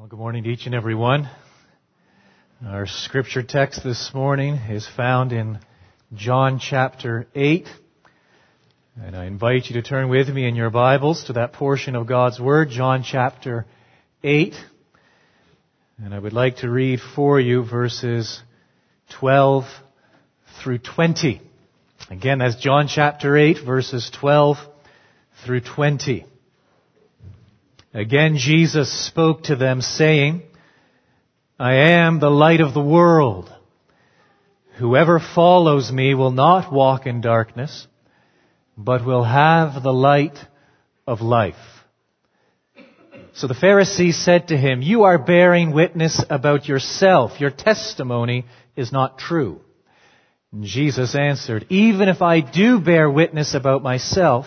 Well, good morning to each and every one. Our scripture text this morning is found in John chapter 8. And I invite you to turn with me in your Bibles to that portion of God's Word, John chapter 8. And I would like to read for you verses 12 through 20. Again, that's John chapter 8, verses 12 through 20. Again, Jesus spoke to them saying, I am the light of the world. Whoever follows me will not walk in darkness, but will have the light of life. So the Pharisees said to him, You are bearing witness about yourself. Your testimony is not true. And Jesus answered, Even if I do bear witness about myself,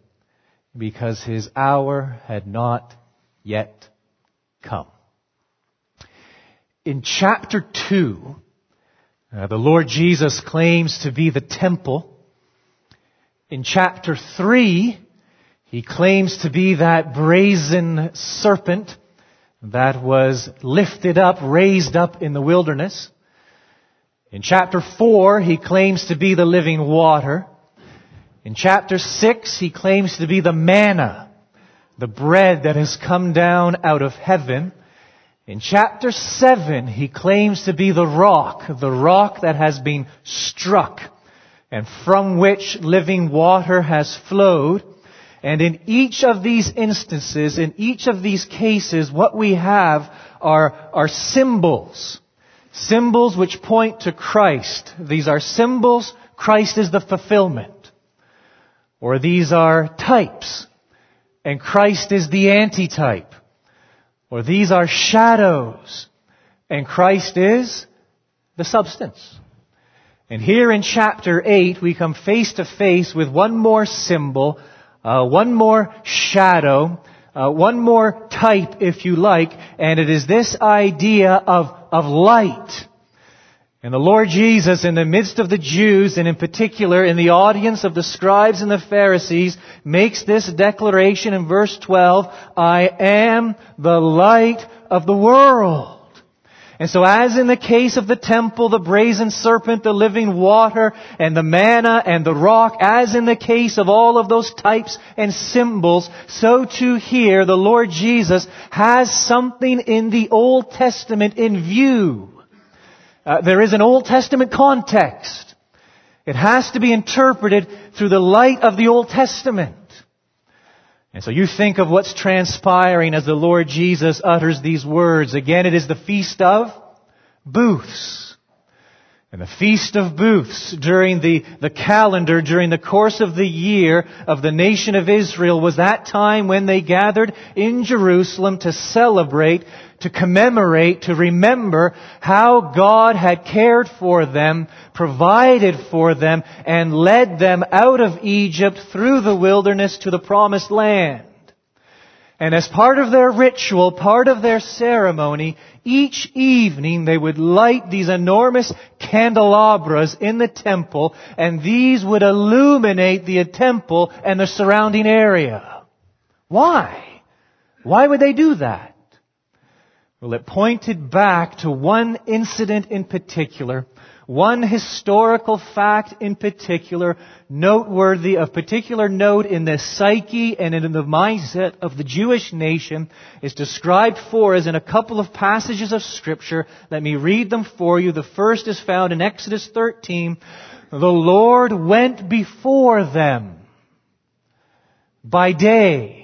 because his hour had not yet come. In chapter 2, uh, the Lord Jesus claims to be the temple. In chapter 3, he claims to be that brazen serpent that was lifted up, raised up in the wilderness. In chapter 4, he claims to be the living water. In chapter 6, he claims to be the manna, the bread that has come down out of heaven. In chapter 7, he claims to be the rock, the rock that has been struck and from which living water has flowed. And in each of these instances, in each of these cases, what we have are, are symbols. Symbols which point to Christ. These are symbols. Christ is the fulfillment. Or these are types, and Christ is the antitype. Or these are shadows, and Christ is the substance. And here in chapter 8, we come face to face with one more symbol, uh, one more shadow, uh, one more type, if you like, and it is this idea of, of light. And the Lord Jesus, in the midst of the Jews, and in particular in the audience of the scribes and the Pharisees, makes this declaration in verse 12, I am the light of the world. And so as in the case of the temple, the brazen serpent, the living water, and the manna and the rock, as in the case of all of those types and symbols, so too here the Lord Jesus has something in the Old Testament in view uh, there is an Old Testament context. It has to be interpreted through the light of the Old Testament. And so you think of what's transpiring as the Lord Jesus utters these words. Again, it is the Feast of Booths. And the Feast of Booths during the, the calendar, during the course of the year of the nation of Israel was that time when they gathered in Jerusalem to celebrate, to commemorate, to remember how God had cared for them, provided for them, and led them out of Egypt through the wilderness to the promised land. And as part of their ritual, part of their ceremony, each evening they would light these enormous candelabras in the temple, and these would illuminate the temple and the surrounding area. Why? Why would they do that? Well, it pointed back to one incident in particular one historical fact in particular, noteworthy, of particular note in the psyche and in the mindset of the Jewish nation, is described for us in a couple of passages of scripture. Let me read them for you. The first is found in Exodus 13. The Lord went before them by day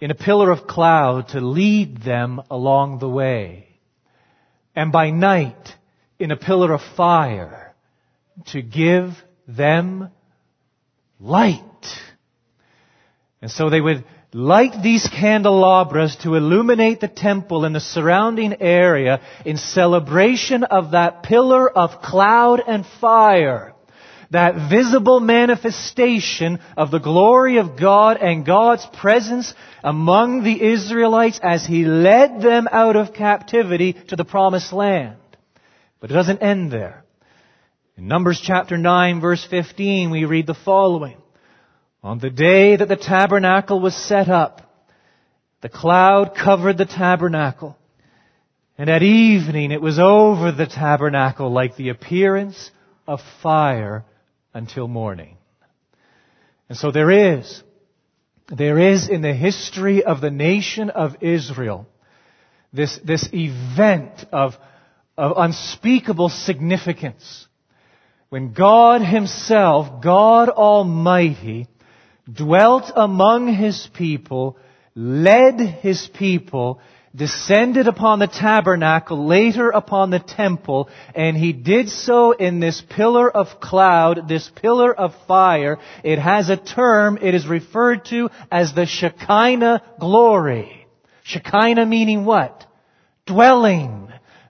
in a pillar of cloud to lead them along the way, and by night in a pillar of fire to give them light. And so they would light these candelabras to illuminate the temple and the surrounding area in celebration of that pillar of cloud and fire that visible manifestation of the glory of God and God's presence among the Israelites as He led them out of captivity to the promised land. But it doesn't end there. In Numbers chapter 9 verse 15 we read the following. On the day that the tabernacle was set up, the cloud covered the tabernacle. And at evening it was over the tabernacle like the appearance of fire until morning. And so there is, there is in the history of the nation of Israel this, this event of, of unspeakable significance when God Himself, God Almighty, dwelt among His people, led His people, descended upon the tabernacle, later upon the temple, and he did so in this pillar of cloud, this pillar of fire. It has a term, it is referred to as the Shekinah glory. Shekinah meaning what? Dwelling.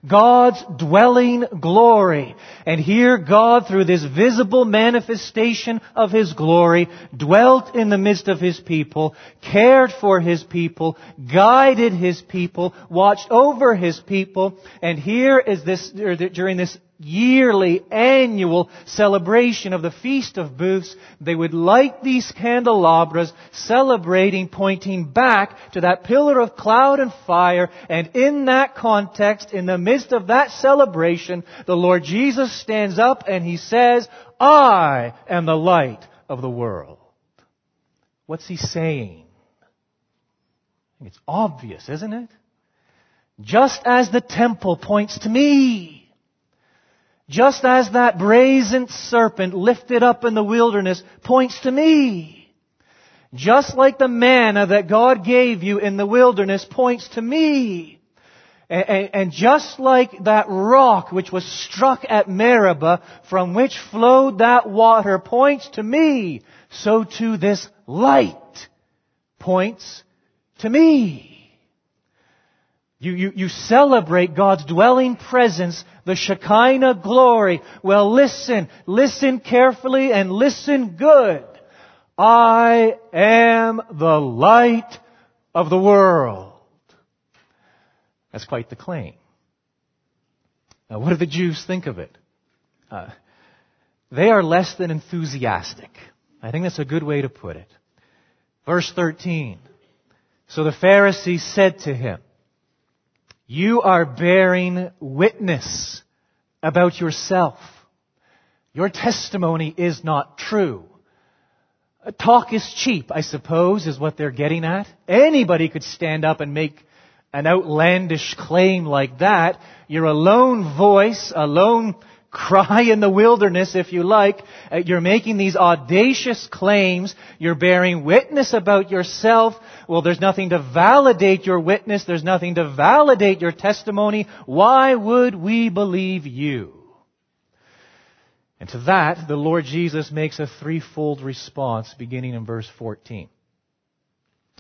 God's dwelling glory. And here God, through this visible manifestation of His glory, dwelt in the midst of His people, cared for His people, guided His people, watched over His people, and here is this, during this yearly, annual celebration of the Feast of Booths, they would light these candelabras, celebrating, pointing back to that pillar of cloud and fire, and in that context, in the midst of that celebration, the Lord Jesus stands up and He says, I am the light of the world. What's He saying? It's obvious, isn't it? Just as the temple points to me, just as that brazen serpent lifted up in the wilderness points to me. Just like the manna that God gave you in the wilderness points to me. And, just like that rock which was struck at Meribah from which flowed that water points to me, so too this light points to me. You, you, you celebrate God's dwelling presence, the Shekinah glory. Well, listen, listen carefully and listen good. I am the light of the world. That's quite the claim. Now, what do the Jews think of it? Uh, they are less than enthusiastic. I think that's a good way to put it. Verse 13. So the Pharisees said to him, you are bearing witness about yourself. Your testimony is not true. Talk is cheap, I suppose, is what they're getting at. Anybody could stand up and make an outlandish claim like that. You're a lone voice, a lone cry in the wilderness, if you like. Uh, you're making these audacious claims. You're bearing witness about yourself. Well, there's nothing to validate your witness. There's nothing to validate your testimony. Why would we believe you? And to that, the Lord Jesus makes a threefold response beginning in verse 14.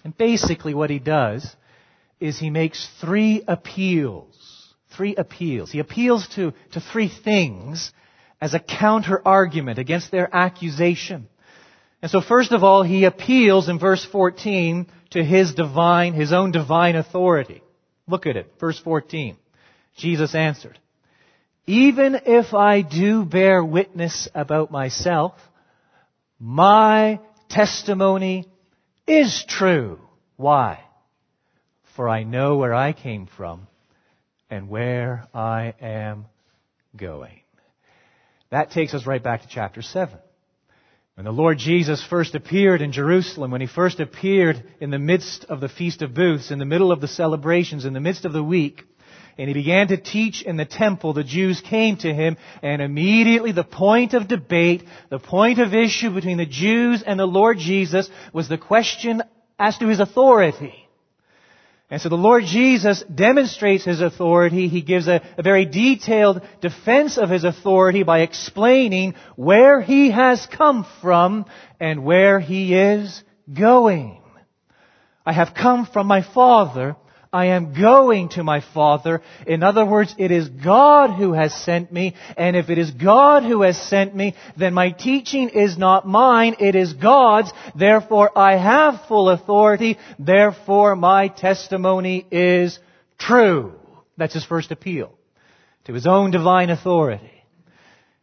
And basically what he does is he makes three appeals three appeals. He appeals to, to three things as a counter argument against their accusation. And so first of all, he appeals in verse 14 to his divine, his own divine authority. Look at it, verse 14. Jesus answered, Even if I do bear witness about myself, my testimony is true. Why? For I know where I came from and where I am going. That takes us right back to chapter 7. When the Lord Jesus first appeared in Jerusalem, when he first appeared in the midst of the Feast of Booths, in the middle of the celebrations, in the midst of the week, and he began to teach in the temple, the Jews came to him, and immediately the point of debate, the point of issue between the Jews and the Lord Jesus was the question as to his authority. And so the Lord Jesus demonstrates his authority. He gives a, a, very detailed defense of his authority by explaining where he has come from and where he is going. I have come from my Father I am going to my Father. In other words, it is God who has sent me, and if it is God who has sent me, then my teaching is not mine, it is God's. Therefore, I have full authority. Therefore, my testimony is true. That's his first appeal to his own divine authority.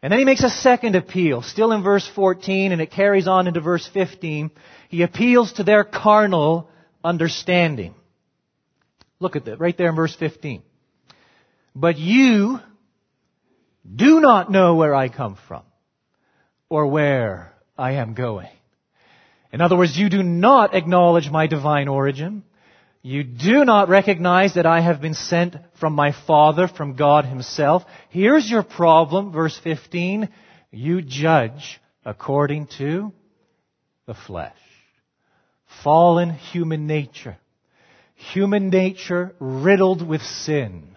And then he makes a second appeal, still in verse 14, and it carries on into verse 15. He appeals to their carnal understanding. Look at that, right there in verse 15. But you do not know where I come from or where I am going. In other words, you do not acknowledge my divine origin. You do not recognize that I have been sent from my Father, from God Himself. Here's your problem, verse 15. You judge according to the flesh. Fallen human nature human nature riddled with sin.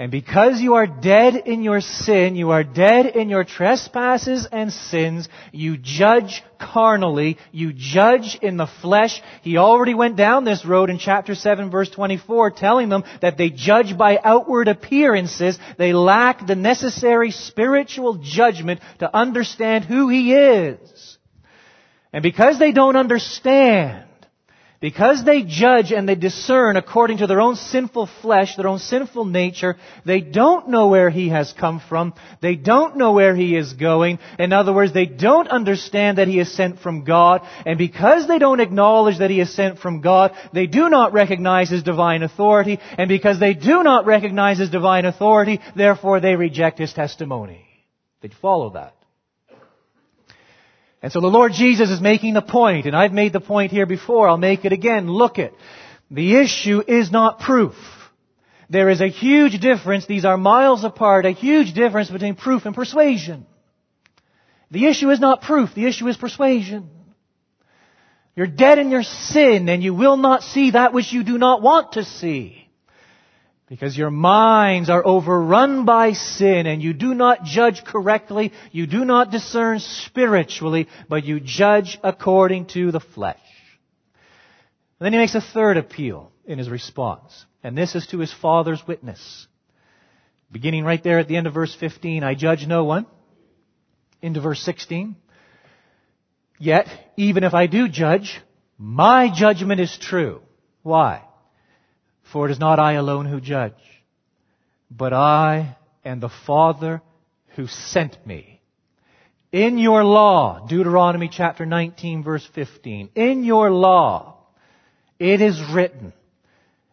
And because you are dead in your sin, you are dead in your trespasses and sins, you judge carnally, you judge in the flesh. He already went down this road in chapter 7 verse 24 telling them that they judge by outward appearances. They lack the necessary spiritual judgment to understand who He is. And because they don't understand, because they judge and they discern according to their own sinful flesh, their own sinful nature, they don't know where he has come from. They don't know where he is going. In other words, they don't understand that he is sent from God. And because they don't acknowledge that he is sent from God, they do not recognize his divine authority. And because they do not recognize his divine authority, therefore they reject his testimony. They follow that. And so the Lord Jesus is making the point, and I've made the point here before, I'll make it again. Look it. The issue is not proof. There is a huge difference, these are miles apart, a huge difference between proof and persuasion. The issue is not proof, the issue is persuasion. You're dead in your sin and you will not see that which you do not want to see. Because your minds are overrun by sin and you do not judge correctly, you do not discern spiritually, but you judge according to the flesh. And then he makes a third appeal in his response. And this is to his father's witness. Beginning right there at the end of verse 15, I judge no one. Into verse 16. Yet, even if I do judge, my judgment is true. Why? For it is not I alone who judge, but I and the Father who sent me. In your law, Deuteronomy chapter 19 verse 15, in your law, it is written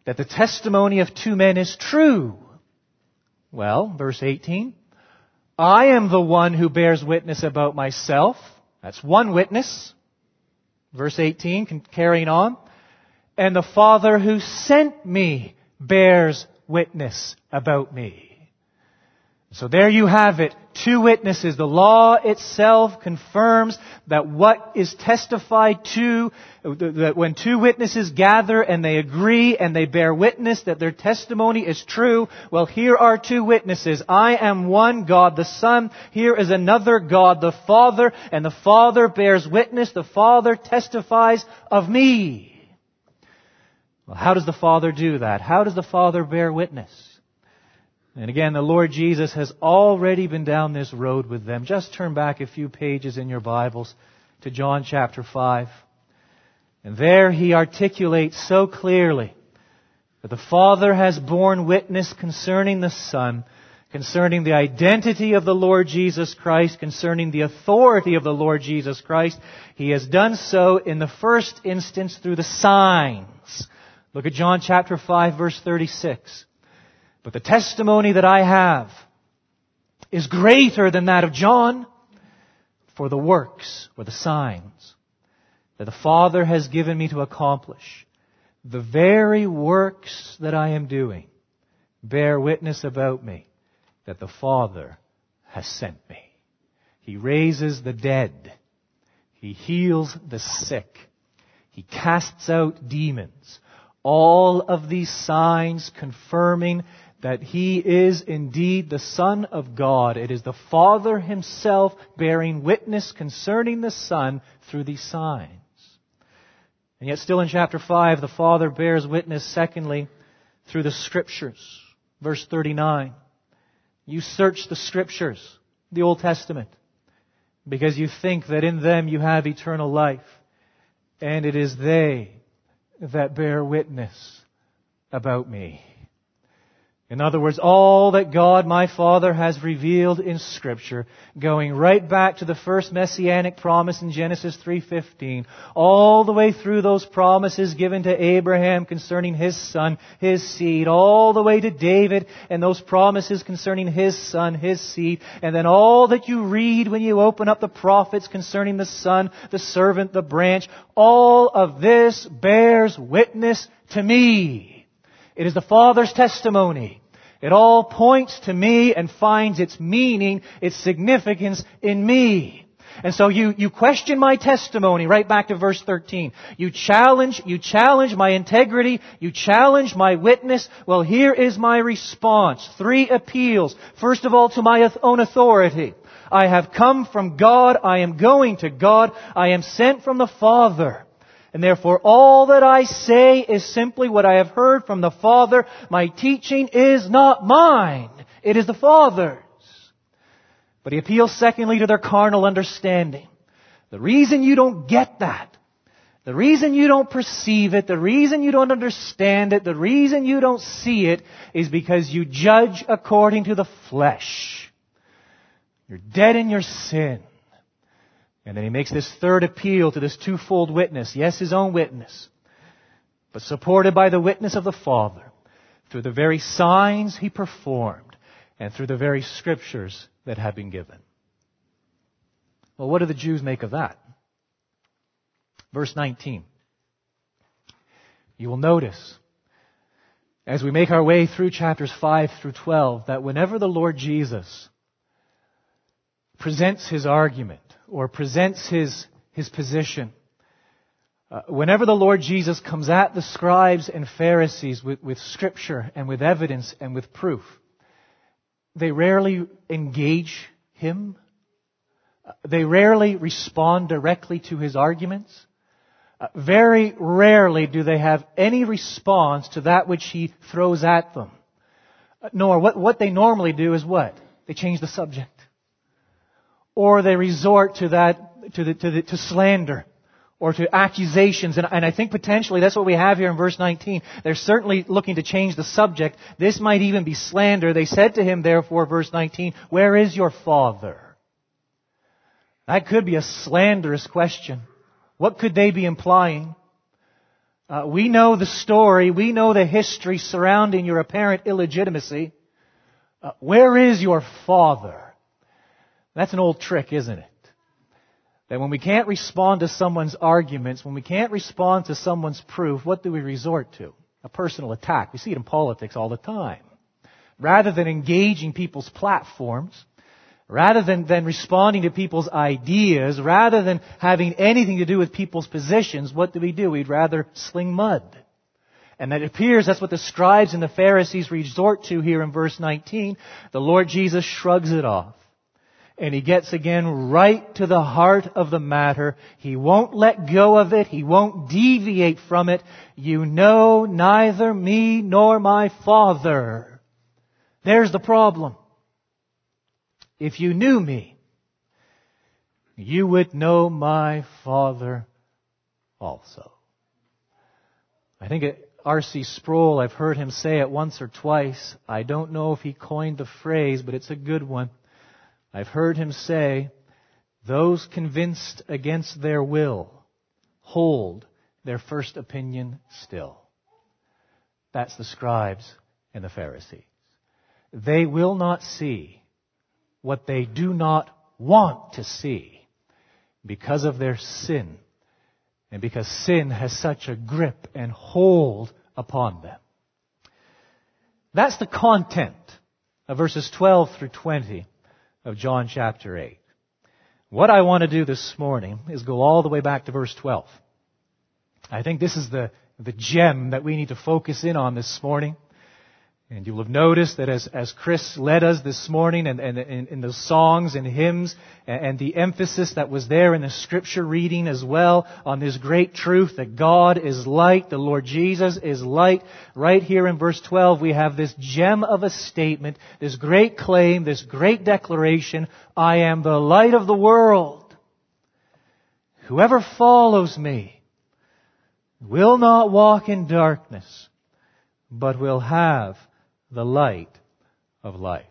that the testimony of two men is true. Well, verse 18, I am the one who bears witness about myself. That's one witness. Verse 18, carrying on and the Father who sent me bears witness about me. So there you have it. Two witnesses. The law itself confirms that what is testified to, that when two witnesses gather and they agree and they bear witness that their testimony is true, well here are two witnesses. I am one God the Son. Here is another God the Father. And the Father bears witness. The Father testifies of me. Well, how does the Father do that? How does the Father bear witness? And again, the Lord Jesus has already been down this road with them. Just turn back a few pages in your Bibles to John chapter 5. And there he articulates so clearly that the Father has borne witness concerning the Son, concerning the identity of the Lord Jesus Christ, concerning the authority of the Lord Jesus Christ. He has done so in the first instance through the signs Look at John chapter 5 verse 36. But the testimony that I have is greater than that of John. For the works, or the signs, that the Father has given me to accomplish, the very works that I am doing, bear witness about me that the Father has sent me. He raises the dead. He heals the sick. He casts out demons. All of these signs confirming that he is indeed the Son of God. It is the Father himself bearing witness concerning the Son through these signs. And yet still in chapter 5, the Father bears witness, secondly, through the Scriptures. Verse 39. You search the Scriptures, the Old Testament, because you think that in them you have eternal life. And it is they that bear witness about me. In other words, all that God my Father has revealed in scripture, going right back to the first messianic promise in Genesis 3:15, all the way through those promises given to Abraham concerning his son, his seed, all the way to David and those promises concerning his son, his seed, and then all that you read when you open up the prophets concerning the son, the servant, the branch, all of this bears witness to me. It is the Father's testimony. It all points to me and finds its meaning, its significance in me. And so you, you question my testimony, right back to verse 13. You challenge, you challenge my integrity, you challenge my witness. Well, here is my response. Three appeals. First of all, to my own authority. I have come from God, I am going to God, I am sent from the Father. And therefore all that I say is simply what I have heard from the Father. My teaching is not mine. It is the Father's. But he appeals secondly to their carnal understanding. The reason you don't get that, the reason you don't perceive it, the reason you don't understand it, the reason you don't see it is because you judge according to the flesh. You're dead in your sin. And then he makes this third appeal to this twofold witness. Yes, his own witness, but supported by the witness of the Father through the very signs he performed and through the very scriptures that have been given. Well, what do the Jews make of that? Verse 19. You will notice as we make our way through chapters 5 through 12 that whenever the Lord Jesus presents his argument, or presents his, his position. Uh, whenever the Lord Jesus comes at the scribes and Pharisees with, with scripture and with evidence and with proof, they rarely engage him. Uh, they rarely respond directly to his arguments. Uh, very rarely do they have any response to that which he throws at them. Uh, nor what, what they normally do is what? They change the subject or they resort to that, to, the, to, the, to slander or to accusations. And, and, I think potentially that's what we have here in verse 19. They're certainly looking to change the subject. This might even be slander. They said to him, therefore, verse 19, where is your father? That could be a slanderous question. What could they be implying? Uh, we know the story. We know the history surrounding your apparent illegitimacy. Uh, where is your father? That's an old trick, isn't it? That when we can't respond to someone's arguments, when we can't respond to someone's proof, what do we resort to? A personal attack. We see it in politics all the time. Rather than engaging people's platforms, rather than, than responding to people's ideas, rather than having anything to do with people's positions, what do we do? We'd rather sling mud. And that appears that's what the scribes and the Pharisees resort to here in verse 19. The Lord Jesus shrugs it off. And he gets again right to the heart of the matter. He won't let go of it. He won't deviate from it. You know neither me nor my Father. There's the problem. If you knew me, you would know my Father also. I think it, R.C. Sproul, I've heard him say it once or twice. I don't know if he coined the phrase, but it's a good one. I've heard him say, those convinced against their will hold their first opinion still. That's the scribes and the Pharisees. They will not see what they do not want to see because of their sin and because sin has such a grip and hold upon them. That's the content of verses 12 through 20 of John chapter 8. What I want to do this morning is go all the way back to verse 12. I think this is the, the gem that we need to focus in on this morning. And you will have noticed that as, as Chris led us this morning and, and, and in the songs and hymns and, and the emphasis that was there in the scripture reading as well on this great truth that God is light, the Lord Jesus is light. Right here in verse 12 we have this gem of a statement, this great claim, this great declaration, I am the light of the world. Whoever follows me will not walk in darkness, but will have the light of life.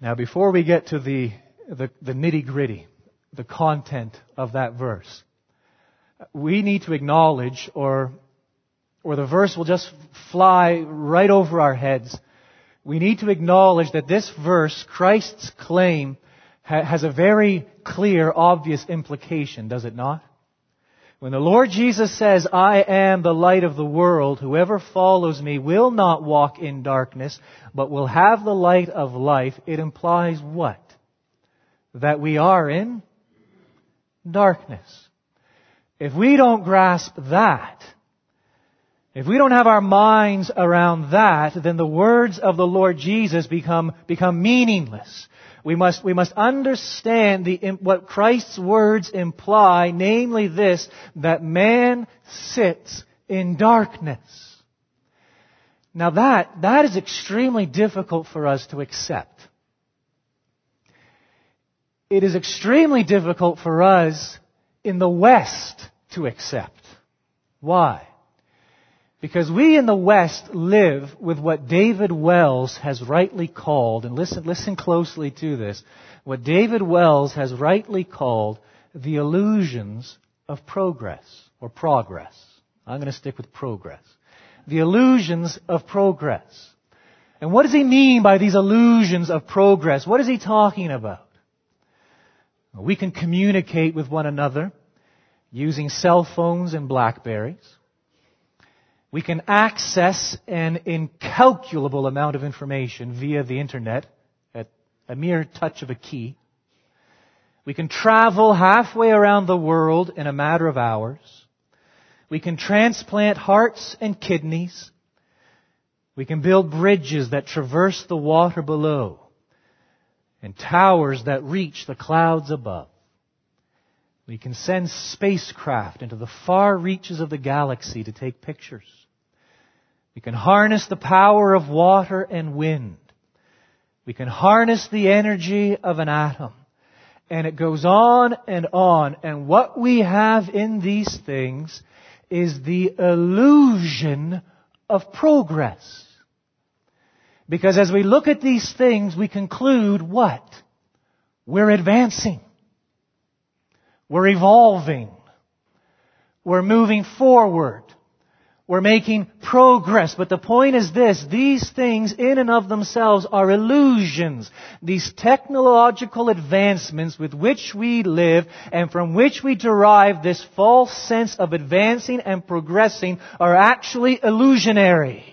Now, before we get to the, the, the nitty gritty, the content of that verse, we need to acknowledge, or, or the verse will just fly right over our heads. We need to acknowledge that this verse, Christ's claim, ha- has a very clear, obvious implication, does it not? When the Lord Jesus says, I am the light of the world, whoever follows me will not walk in darkness, but will have the light of life, it implies what? That we are in darkness. If we don't grasp that, if we don't have our minds around that, then the words of the Lord Jesus become, become meaningless. We must, we must understand the, what Christ's words imply, namely this, that man sits in darkness. Now that, that is extremely difficult for us to accept. It is extremely difficult for us in the West to accept. Why? Because we in the West live with what David Wells has rightly called, and listen, listen closely to this, what David Wells has rightly called the illusions of progress, or progress. I'm going to stick with progress. The illusions of progress. And what does he mean by these illusions of progress? What is he talking about? We can communicate with one another using cell phones and Blackberries. We can access an incalculable amount of information via the internet at a mere touch of a key. We can travel halfway around the world in a matter of hours. We can transplant hearts and kidneys. We can build bridges that traverse the water below and towers that reach the clouds above. We can send spacecraft into the far reaches of the galaxy to take pictures. We can harness the power of water and wind. We can harness the energy of an atom. And it goes on and on. And what we have in these things is the illusion of progress. Because as we look at these things, we conclude what? We're advancing. We're evolving. We're moving forward. We're making progress. But the point is this, these things in and of themselves are illusions. These technological advancements with which we live and from which we derive this false sense of advancing and progressing are actually illusionary.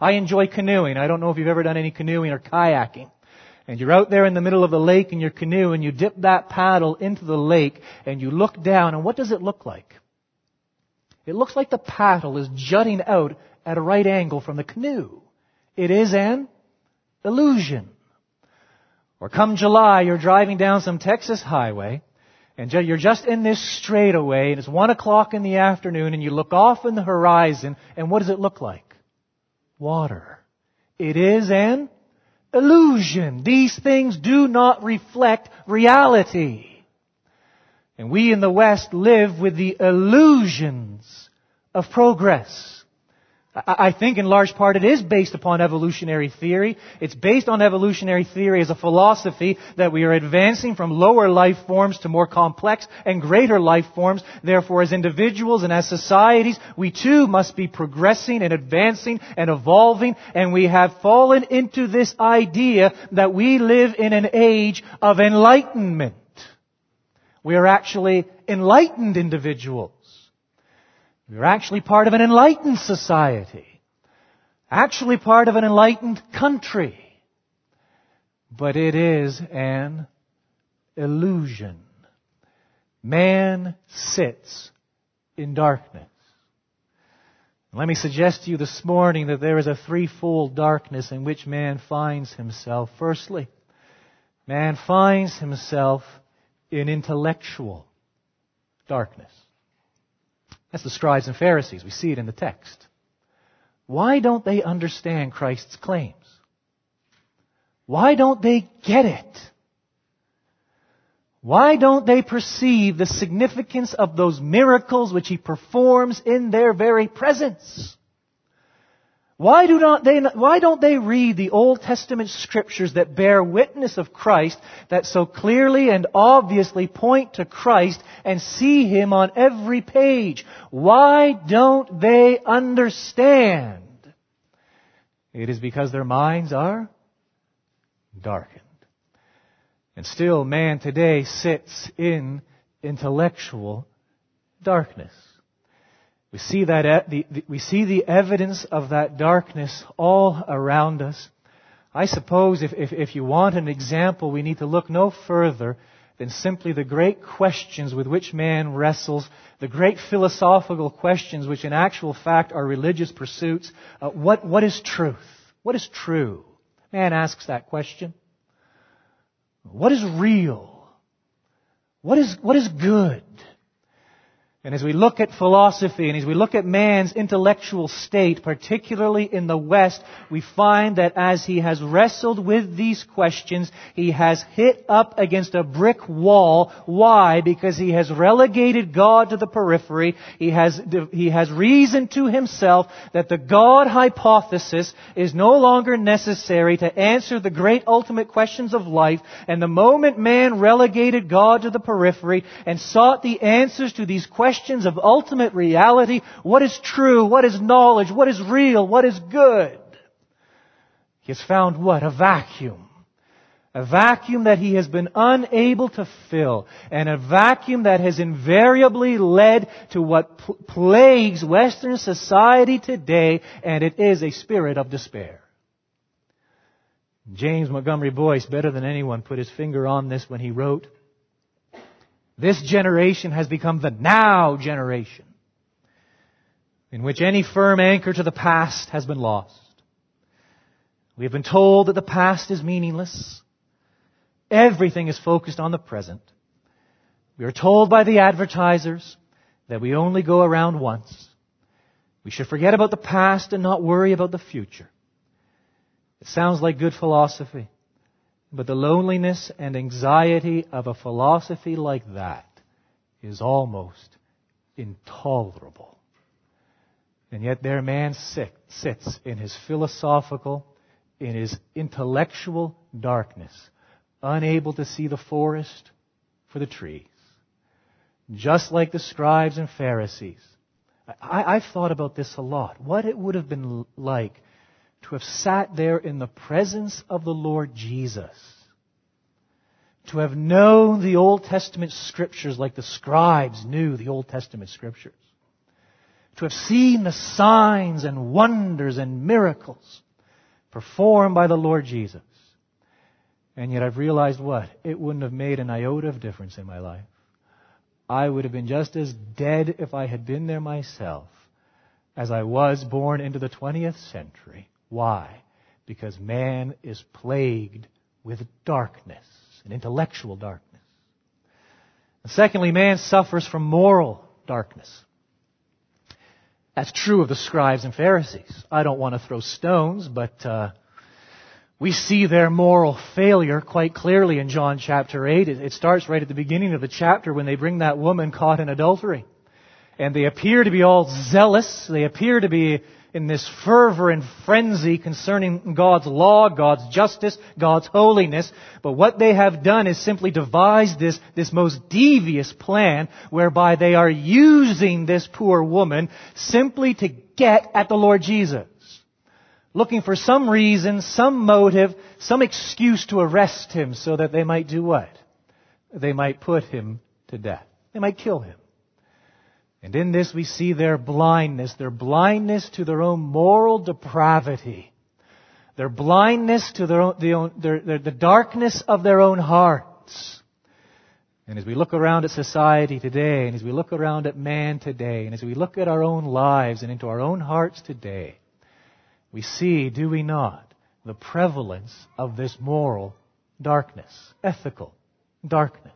I enjoy canoeing. I don't know if you've ever done any canoeing or kayaking. And you're out there in the middle of the lake in your canoe and you dip that paddle into the lake and you look down and what does it look like? It looks like the paddle is jutting out at a right angle from the canoe. It is an illusion. Or come July, you're driving down some Texas highway, and you're just in this straightaway, and it's one o'clock in the afternoon, and you look off in the horizon, and what does it look like? Water. It is an illusion. These things do not reflect reality. And we in the West live with the illusions of progress. I think in large part it is based upon evolutionary theory. It's based on evolutionary theory as a philosophy that we are advancing from lower life forms to more complex and greater life forms. Therefore, as individuals and as societies, we too must be progressing and advancing and evolving. And we have fallen into this idea that we live in an age of enlightenment. We are actually enlightened individuals. We're actually part of an enlightened society. Actually part of an enlightened country. But it is an illusion. Man sits in darkness. Let me suggest to you this morning that there is a threefold darkness in which man finds himself. Firstly, man finds himself in intellectual darkness. That's the scribes and Pharisees. We see it in the text. Why don't they understand Christ's claims? Why don't they get it? Why don't they perceive the significance of those miracles which he performs in their very presence? Why, do not they, why don't they read the Old Testament scriptures that bear witness of Christ, that so clearly and obviously point to Christ and see Him on every page? Why don't they understand? It is because their minds are darkened. And still man today sits in intellectual darkness. We see that, we see the evidence of that darkness all around us. I suppose if, if, if you want an example, we need to look no further than simply the great questions with which man wrestles, the great philosophical questions which in actual fact are religious pursuits. Uh, what, what is truth? What is true? Man asks that question. What is real? What is, what is good? And as we look at philosophy and as we look at man's intellectual state, particularly in the West, we find that as he has wrestled with these questions, he has hit up against a brick wall. Why? Because he has relegated God to the periphery. He has, he has reasoned to himself that the God hypothesis is no longer necessary to answer the great ultimate questions of life. And the moment man relegated God to the periphery and sought the answers to these questions, questions of ultimate reality. What is true? What is knowledge? What is real? What is good? He has found what? A vacuum. A vacuum that he has been unable to fill. And a vacuum that has invariably led to what pl- plagues Western society today, and it is a spirit of despair. James Montgomery Boice, better than anyone, put his finger on this when he wrote, this generation has become the now generation in which any firm anchor to the past has been lost. We have been told that the past is meaningless. Everything is focused on the present. We are told by the advertisers that we only go around once. We should forget about the past and not worry about the future. It sounds like good philosophy. But the loneliness and anxiety of a philosophy like that is almost intolerable. And yet there man sit, sits in his philosophical, in his intellectual darkness, unable to see the forest for the trees. Just like the scribes and Pharisees. I, have thought about this a lot. What it would have been like to have sat there in the presence of the Lord Jesus, to have known the Old Testament scriptures like the scribes knew the Old Testament scriptures, to have seen the signs and wonders and miracles performed by the Lord Jesus. And yet I've realized what? It wouldn't have made an iota of difference in my life. I would have been just as dead if I had been there myself as I was born into the 20th century. Why? Because man is plagued with darkness, an intellectual darkness. And secondly, man suffers from moral darkness. That's true of the scribes and Pharisees. I don't want to throw stones, but uh, we see their moral failure quite clearly in John chapter 8. It, it starts right at the beginning of the chapter when they bring that woman caught in adultery. And they appear to be all zealous. They appear to be in this fervor and frenzy concerning God's law, God's justice, God's holiness. But what they have done is simply devised this, this most devious plan whereby they are using this poor woman simply to get at the Lord Jesus. Looking for some reason, some motive, some excuse to arrest him so that they might do what? They might put him to death. They might kill him. And in this we see their blindness, their blindness to their own moral depravity, their blindness to their, own, the, own, their, their, the darkness of their own hearts. And as we look around at society today, and as we look around at man today, and as we look at our own lives and into our own hearts today, we see, do we not, the prevalence of this moral darkness, ethical darkness.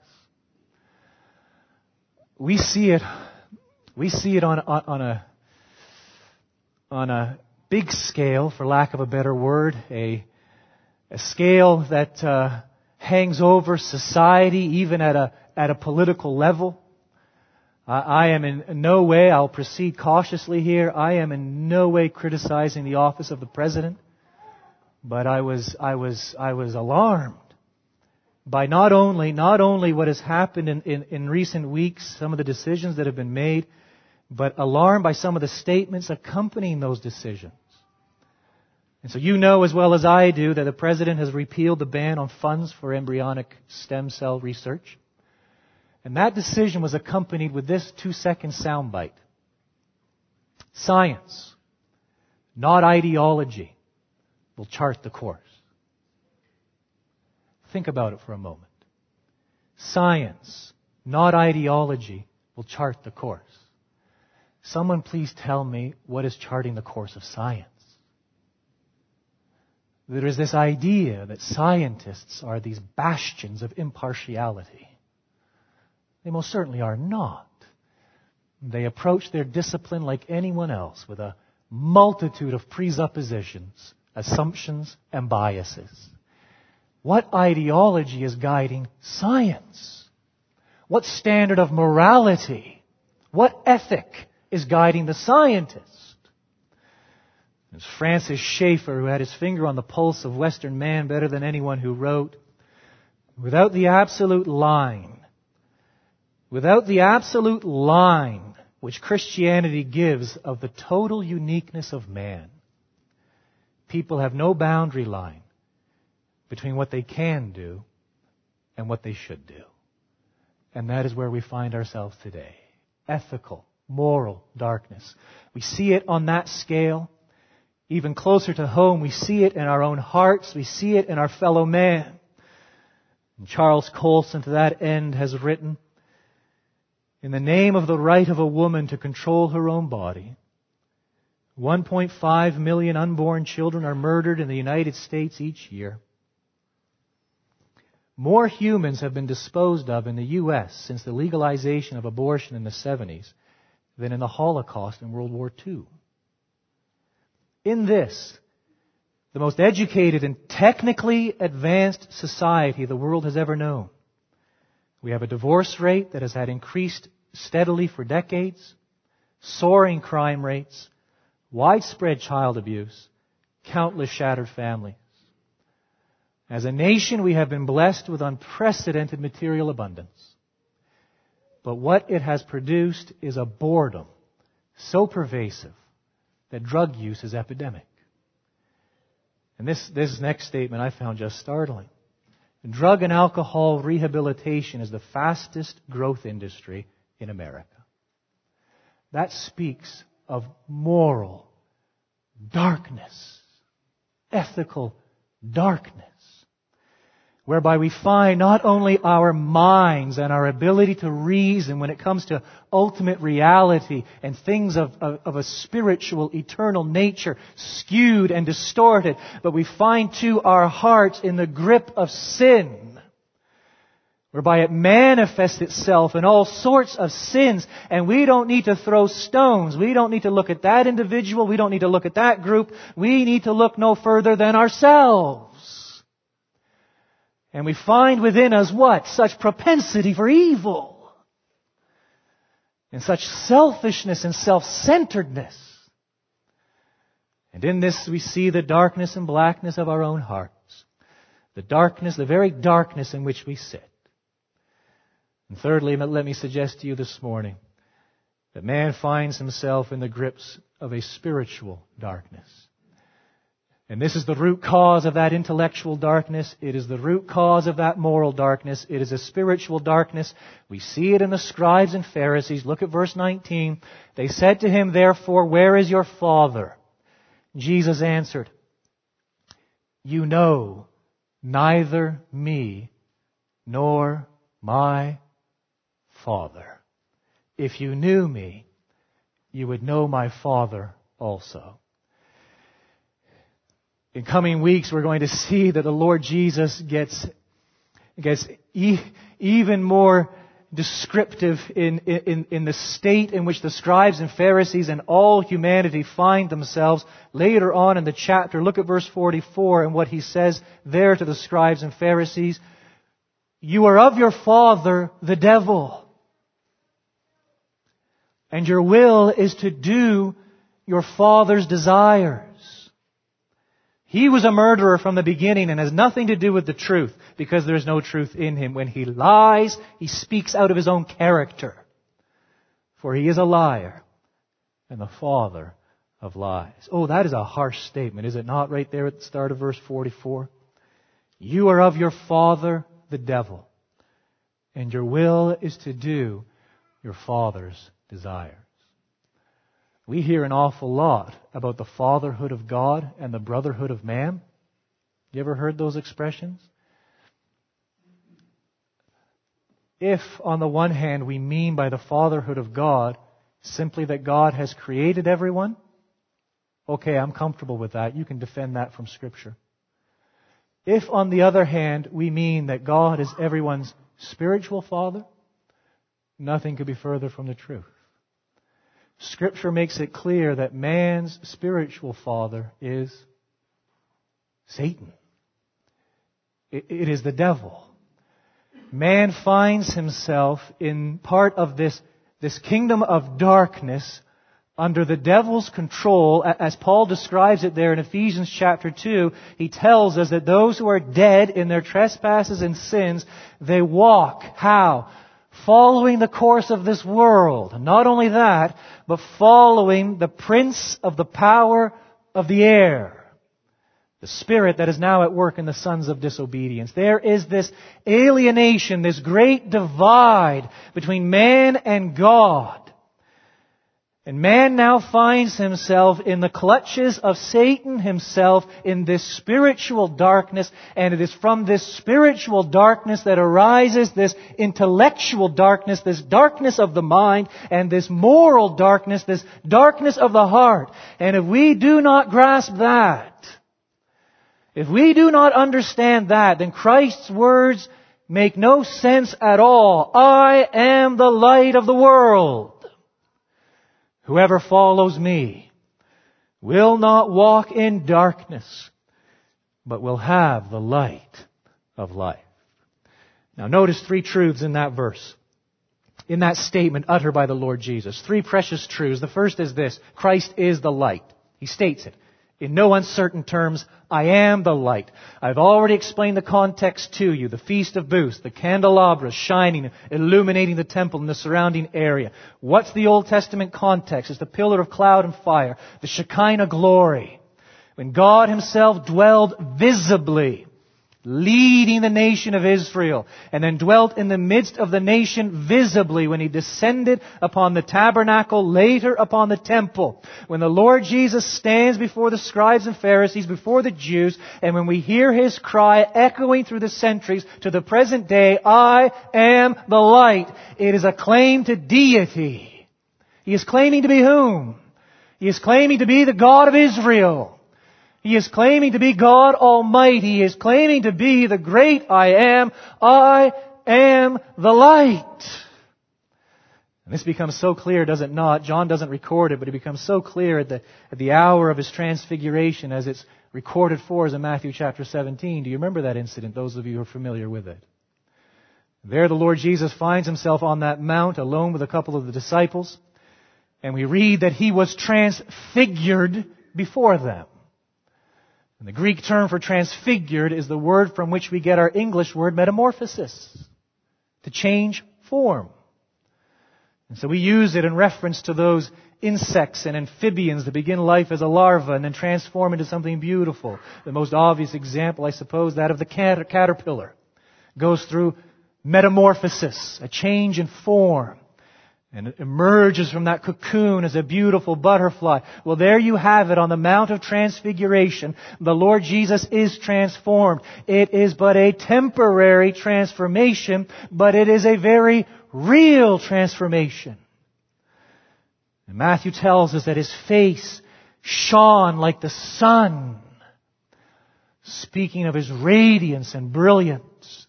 We see it we see it on, on, on a, on a big scale, for lack of a better word, a, a scale that uh, hangs over society, even at a, at a political level. I, I am in no way, I'll proceed cautiously here, I am in no way criticizing the office of the president, but I was, I was, I was alarmed by not only, not only what has happened in, in, in recent weeks, some of the decisions that have been made, but alarmed by some of the statements accompanying those decisions. And so you know as well as I do that the President has repealed the ban on funds for embryonic stem cell research. And that decision was accompanied with this two second soundbite. Science, not ideology, will chart the course. Think about it for a moment. Science, not ideology, will chart the course. Someone please tell me what is charting the course of science. There is this idea that scientists are these bastions of impartiality. They most certainly are not. They approach their discipline like anyone else with a multitude of presuppositions, assumptions, and biases. What ideology is guiding science? What standard of morality? What ethic is guiding the scientist. It's Francis Schaeffer, who had his finger on the pulse of Western man better than anyone who wrote, without the absolute line, without the absolute line which Christianity gives of the total uniqueness of man, people have no boundary line between what they can do and what they should do. And that is where we find ourselves today. Ethical, moral darkness. We see it on that scale. Even closer to home, we see it in our own hearts. We see it in our fellow man. And Charles Colson, to that end, has written, in the name of the right of a woman to control her own body, 1.5 million unborn children are murdered in the United States each year. More humans have been disposed of in the U.S. since the legalization of abortion in the 70s than in the Holocaust in World War II. In this, the most educated and technically advanced society the world has ever known, we have a divorce rate that has had increased steadily for decades, soaring crime rates, widespread child abuse, countless shattered families. As a nation, we have been blessed with unprecedented material abundance. But what it has produced is a boredom so pervasive that drug use is epidemic. And this, this next statement I found just startling. Drug and alcohol rehabilitation is the fastest growth industry in America. That speaks of moral darkness, ethical darkness whereby we find not only our minds and our ability to reason when it comes to ultimate reality and things of, of, of, a spiritual, eternal nature skewed and distorted, but we find too our hearts in the grip of sin, whereby it manifests itself in all sorts of sins, and we don't need to throw stones. We don't need to look at that individual. We don't need to look at that group. We need to look no further than ourselves. And we find within us what? Such propensity for evil. And such selfishness and self-centeredness. And in this we see the darkness and blackness of our own hearts. The darkness, the very darkness in which we sit. And thirdly, let me suggest to you this morning that man finds himself in the grips of a spiritual darkness. And this is the root cause of that intellectual darkness. It is the root cause of that moral darkness. It is a spiritual darkness. We see it in the scribes and Pharisees. Look at verse 19. They said to him, therefore, where is your father? Jesus answered, You know neither me nor my Father. If you knew me, you would know my Father also. In coming weeks, we're going to see that the Lord Jesus gets, gets e- even more descriptive in, in, in the state in which the scribes and Pharisees and all humanity find themselves later on in the chapter. Look at verse 44 and what he says there to the scribes and Pharisees. You are of your father, the devil. And your will is to do your father's desires. He was a murderer from the beginning and has nothing to do with the truth because there is no truth in him. When he lies, he speaks out of his own character. For he is a liar and the father of lies. Oh, that is a harsh statement, is it not, right there at the start of verse 44? You are of your father, the devil, and your will is to do your father's desires. We hear an awful lot about the fatherhood of God and the brotherhood of man. You ever heard those expressions? If, on the one hand, we mean by the fatherhood of God simply that God has created everyone, okay, I'm comfortable with that. You can defend that from Scripture. If, on the other hand, we mean that God is everyone's spiritual father, nothing could be further from the truth. Scripture makes it clear that man's spiritual father is Satan. it is the devil. Man finds himself in part of this, this kingdom of darkness under the devil's control, as Paul describes it there in Ephesians chapter 2, he tells us that those who are dead in their trespasses and sins, they walk, how? Following the course of this world. Not only that, but following the prince of the power of the air. The spirit that is now at work in the sons of disobedience. There is this alienation, this great divide between man and God. And man now finds himself in the clutches of Satan himself in this spiritual darkness, and it is from this spiritual darkness that arises this intellectual darkness, this darkness of the mind, and this moral darkness, this darkness of the heart. And if we do not grasp that, if we do not understand that, then Christ's words make no sense at all. I am the light of the world. Whoever follows me will not walk in darkness, but will have the light of life. Now notice three truths in that verse. In that statement uttered by the Lord Jesus. Three precious truths. The first is this. Christ is the light. He states it. In no uncertain terms, I am the light. I've already explained the context to you. The Feast of Booths, the candelabras shining, illuminating the temple and the surrounding area. What's the Old Testament context? It's the pillar of cloud and fire, the Shekinah glory. When God Himself dwelled visibly leading the nation of Israel, and then dwelt in the midst of the nation visibly when he descended upon the tabernacle, later upon the temple. When the Lord Jesus stands before the scribes and Pharisees, before the Jews, and when we hear his cry echoing through the centuries to the present day, I am the light, it is a claim to deity. He is claiming to be whom? He is claiming to be the God of Israel. He is claiming to be God Almighty. He is claiming to be the great I am. I am the light. And this becomes so clear, does it not? John doesn't record it, but it becomes so clear at the, at the hour of his transfiguration as it's recorded for us in Matthew chapter 17. Do you remember that incident, those of you who are familiar with it? There the Lord Jesus finds himself on that mount alone with a couple of the disciples. And we read that he was transfigured before them. And the Greek term for transfigured is the word from which we get our English word metamorphosis. To change form. And so we use it in reference to those insects and amphibians that begin life as a larva and then transform into something beautiful. The most obvious example, I suppose, that of the caterpillar. Goes through metamorphosis, a change in form. And it emerges from that cocoon as a beautiful butterfly. Well, there you have it on the Mount of Transfiguration. The Lord Jesus is transformed. It is but a temporary transformation, but it is a very real transformation. And Matthew tells us that his face shone like the sun, speaking of his radiance and brilliance,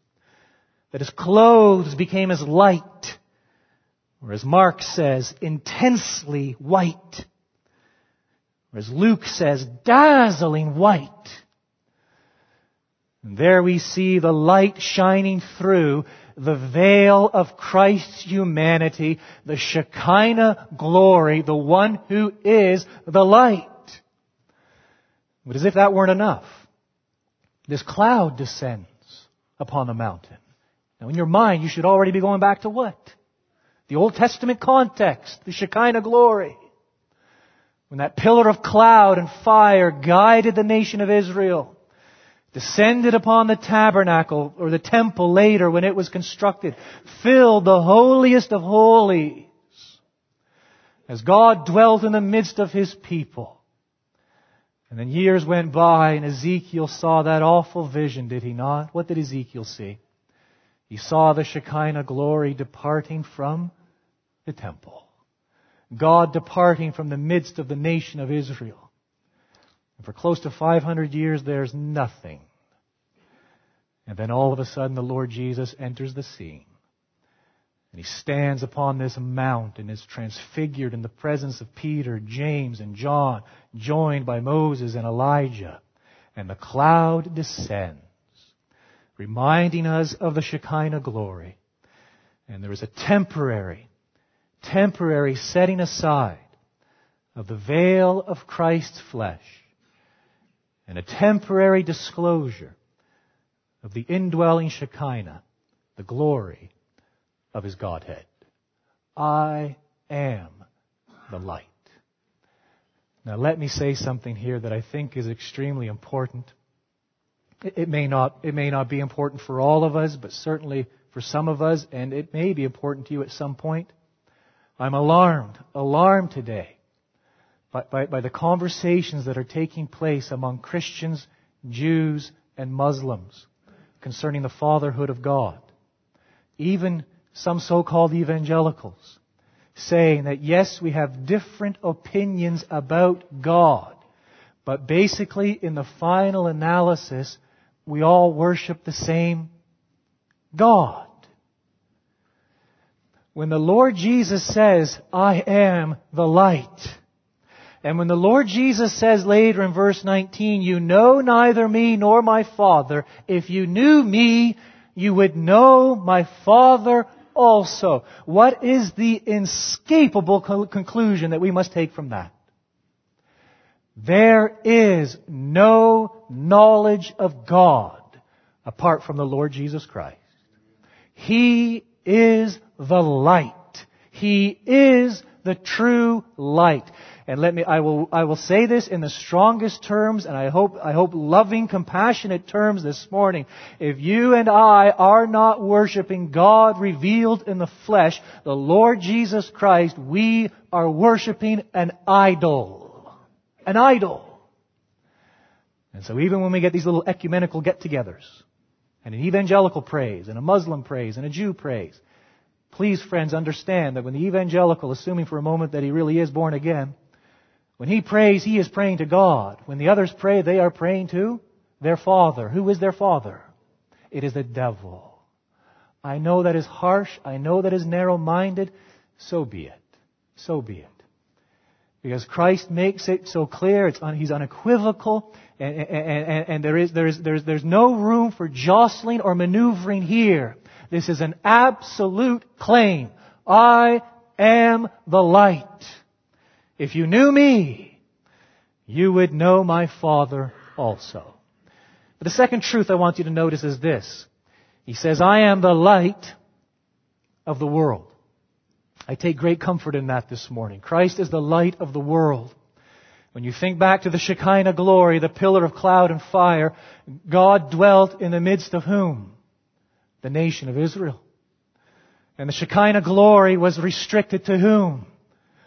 that his clothes became as light, or as Mark says, intensely white, or as Luke says, dazzling white. And there we see the light shining through the veil of Christ's humanity, the Shekinah glory, the one who is the light. But as if that weren't enough, this cloud descends upon the mountain. Now in your mind, you should already be going back to what? The Old Testament context, the Shekinah glory. When that pillar of cloud and fire guided the nation of Israel descended upon the tabernacle or the temple later when it was constructed, filled the holiest of holies as God dwelt in the midst of his people. And then years went by and Ezekiel saw that awful vision, did he not? What did Ezekiel see? He saw the Shekinah glory departing from the temple. God departing from the midst of the nation of Israel. And for close to 500 years, there's nothing. And then all of a sudden, the Lord Jesus enters the scene. And he stands upon this mount and is transfigured in the presence of Peter, James, and John, joined by Moses and Elijah. And the cloud descends, reminding us of the Shekinah glory. And there is a temporary, temporary setting aside of the veil of Christ's flesh and a temporary disclosure of the indwelling Shekinah, the glory of his Godhead. I am the light. Now let me say something here that I think is extremely important. It may not, it may not be important for all of us, but certainly for some of us, and it may be important to you at some point. I'm alarmed, alarmed today by, by, by the conversations that are taking place among Christians, Jews, and Muslims concerning the fatherhood of God. Even some so-called evangelicals saying that yes, we have different opinions about God, but basically in the final analysis, we all worship the same God. When the Lord Jesus says, I am the light, and when the Lord Jesus says later in verse 19, you know neither me nor my Father, if you knew me, you would know my Father also. What is the inescapable conclusion that we must take from that? There is no knowledge of God apart from the Lord Jesus Christ. He is the light. He is the true light. And let me, I will, I will say this in the strongest terms, and I hope, I hope loving, compassionate terms this morning. If you and I are not worshiping God revealed in the flesh, the Lord Jesus Christ, we are worshiping an idol. An idol. And so even when we get these little ecumenical get-togethers, and an evangelical praise, and a Muslim praise, and a Jew praise, please friends understand that when the evangelical, assuming for a moment that he really is born again, when he prays, he is praying to God. When the others pray, they are praying to their father. Who is their father? It is the devil. I know that is harsh. I know that is narrow-minded. So be it. So be it. Because Christ makes it so clear, un, he's unequivocal, and, and, and, there is, there is, there's, there's no room for jostling or maneuvering here. This is an absolute claim. I am the light. If you knew me, you would know my Father also. But the second truth I want you to notice is this. He says, I am the light of the world. I take great comfort in that this morning. Christ is the light of the world. When you think back to the Shekinah glory, the pillar of cloud and fire, God dwelt in the midst of whom? The nation of Israel. And the Shekinah glory was restricted to whom?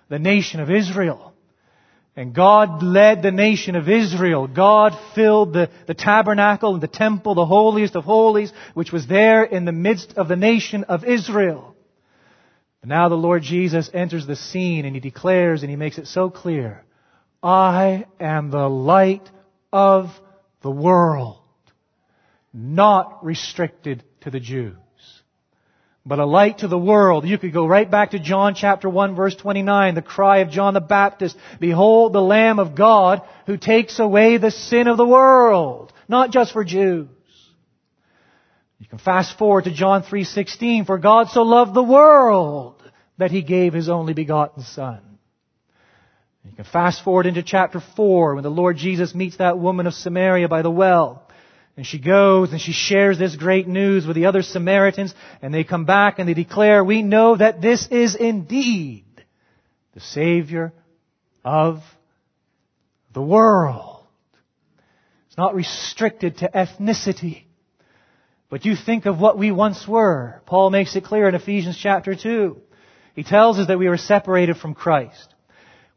The nation of Israel. And God led the nation of Israel. God filled the, the tabernacle and the temple, the holiest of holies, which was there in the midst of the nation of Israel. And now the Lord Jesus enters the scene and he declares and he makes it so clear. I am the light of the world. Not restricted to the Jews but a light to the world. You could go right back to John chapter 1 verse 29, the cry of John the Baptist, Behold the Lamb of God who takes away the sin of the world. Not just for Jews. You can fast forward to John 3.16, For God so loved the world that He gave His only begotten Son. You can fast forward into chapter 4 when the Lord Jesus meets that woman of Samaria by the well. And she goes and she shares this great news with the other Samaritans and they come back and they declare, we know that this is indeed the Savior of the world. It's not restricted to ethnicity. But you think of what we once were. Paul makes it clear in Ephesians chapter 2. He tells us that we were separated from Christ.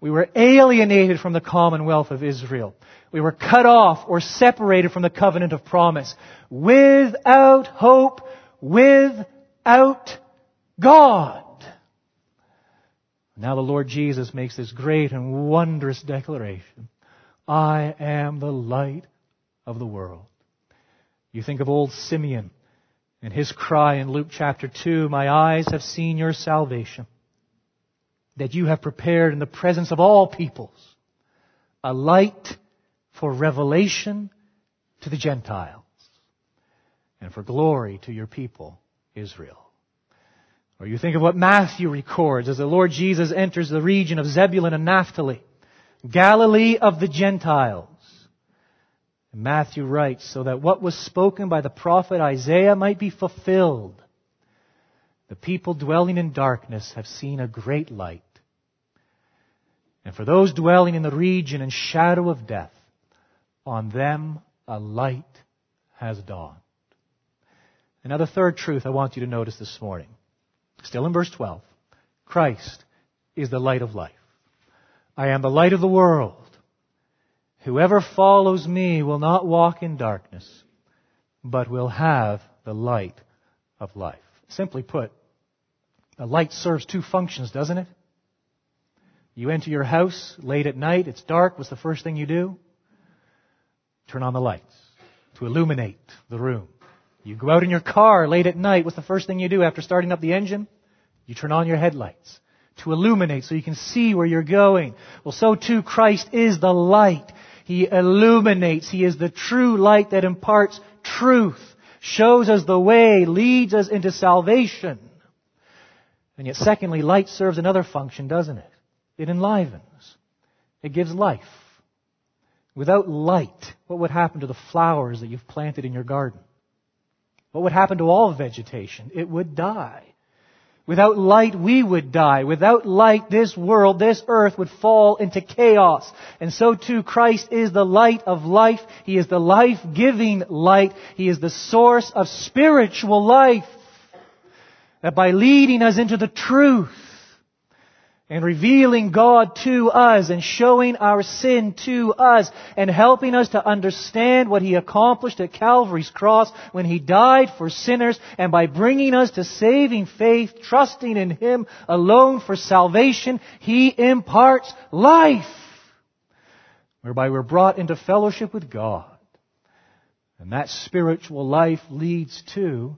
We were alienated from the commonwealth of Israel. We were cut off or separated from the covenant of promise. Without hope, without God. Now the Lord Jesus makes this great and wondrous declaration. I am the light of the world. You think of old Simeon and his cry in Luke chapter 2, My eyes have seen your salvation, that you have prepared in the presence of all peoples a light for revelation to the Gentiles and for glory to your people, Israel. Or you think of what Matthew records as the Lord Jesus enters the region of Zebulun and Naphtali, Galilee of the Gentiles. And Matthew writes, so that what was spoken by the prophet Isaiah might be fulfilled. The people dwelling in darkness have seen a great light. And for those dwelling in the region and shadow of death, on them a light has dawned. Another third truth I want you to notice this morning. Still in verse 12. Christ is the light of life. I am the light of the world. Whoever follows me will not walk in darkness, but will have the light of life. Simply put, a light serves two functions, doesn't it? You enter your house late at night, it's dark, what's the first thing you do? turn on the lights to illuminate the room. You go out in your car late at night. What's the first thing you do after starting up the engine? You turn on your headlights to illuminate so you can see where you're going. Well, so too Christ is the light. He illuminates. He is the true light that imparts truth, shows us the way, leads us into salvation. And yet secondly, light serves another function, doesn't it? It enlivens. It gives life. Without light, what would happen to the flowers that you've planted in your garden? What would happen to all vegetation? It would die. Without light, we would die. Without light, this world, this earth would fall into chaos. And so too, Christ is the light of life. He is the life-giving light. He is the source of spiritual life. That by leading us into the truth, and revealing God to us and showing our sin to us and helping us to understand what He accomplished at Calvary's cross when He died for sinners and by bringing us to saving faith, trusting in Him alone for salvation, He imparts life whereby we're brought into fellowship with God. And that spiritual life leads to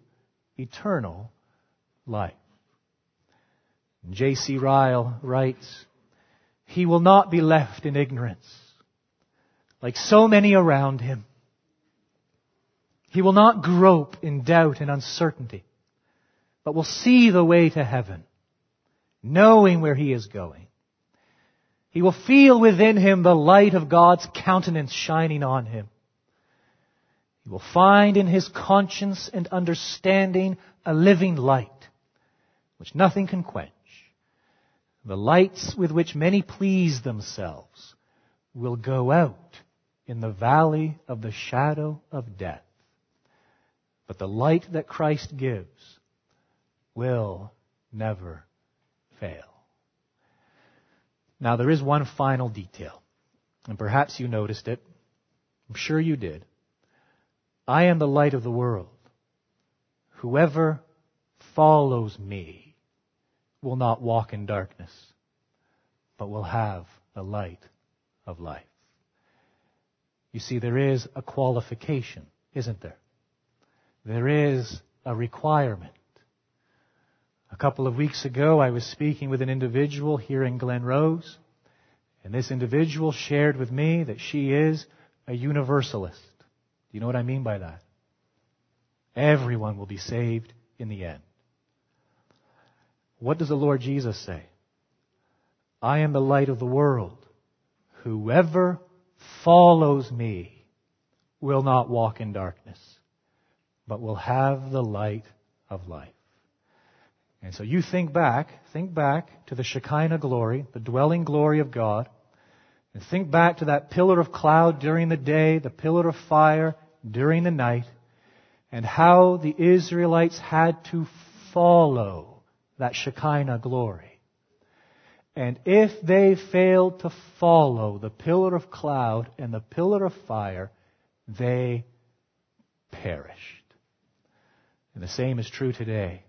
eternal life. J.C. Ryle writes, He will not be left in ignorance, like so many around him. He will not grope in doubt and uncertainty, but will see the way to heaven, knowing where he is going. He will feel within him the light of God's countenance shining on him. He will find in his conscience and understanding a living light, which nothing can quench. The lights with which many please themselves will go out in the valley of the shadow of death. But the light that Christ gives will never fail. Now there is one final detail, and perhaps you noticed it. I'm sure you did. I am the light of the world. Whoever follows me will not walk in darkness, but will have the light of life. You see, there is a qualification, isn't there? There is a requirement. A couple of weeks ago, I was speaking with an individual here in Glen Rose, and this individual shared with me that she is a universalist. Do you know what I mean by that? Everyone will be saved in the end. What does the Lord Jesus say? I am the light of the world. Whoever follows me will not walk in darkness, but will have the light of life. And so you think back, think back to the Shekinah glory, the dwelling glory of God, and think back to that pillar of cloud during the day, the pillar of fire during the night, and how the Israelites had to follow that Shekinah glory. And if they failed to follow the pillar of cloud and the pillar of fire, they perished. And the same is true today.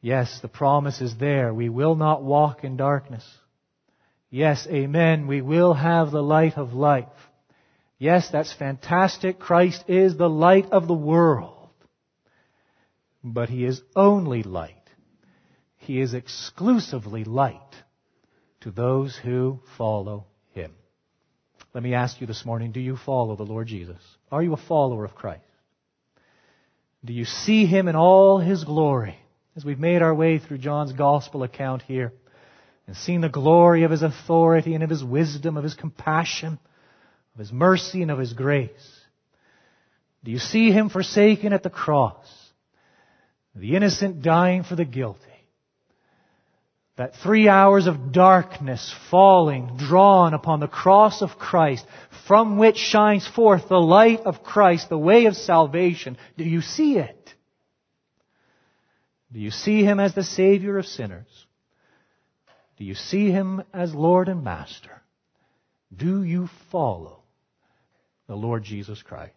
Yes, the promise is there. We will not walk in darkness. Yes, amen. We will have the light of life. Yes, that's fantastic. Christ is the light of the world. But He is only light. He is exclusively light to those who follow Him. Let me ask you this morning, do you follow the Lord Jesus? Are you a follower of Christ? Do you see Him in all His glory? as we've made our way through John's gospel account here and seen the glory of his authority and of his wisdom, of his compassion, of his mercy and of his grace. Do you see him forsaken at the cross? The innocent dying for the guilty. That three hours of darkness falling, drawn upon the cross of Christ, from which shines forth the light of Christ, the way of salvation. Do you see it? Do you see him as the Savior of sinners? Do you see him as Lord and Master? Do you follow the Lord Jesus Christ?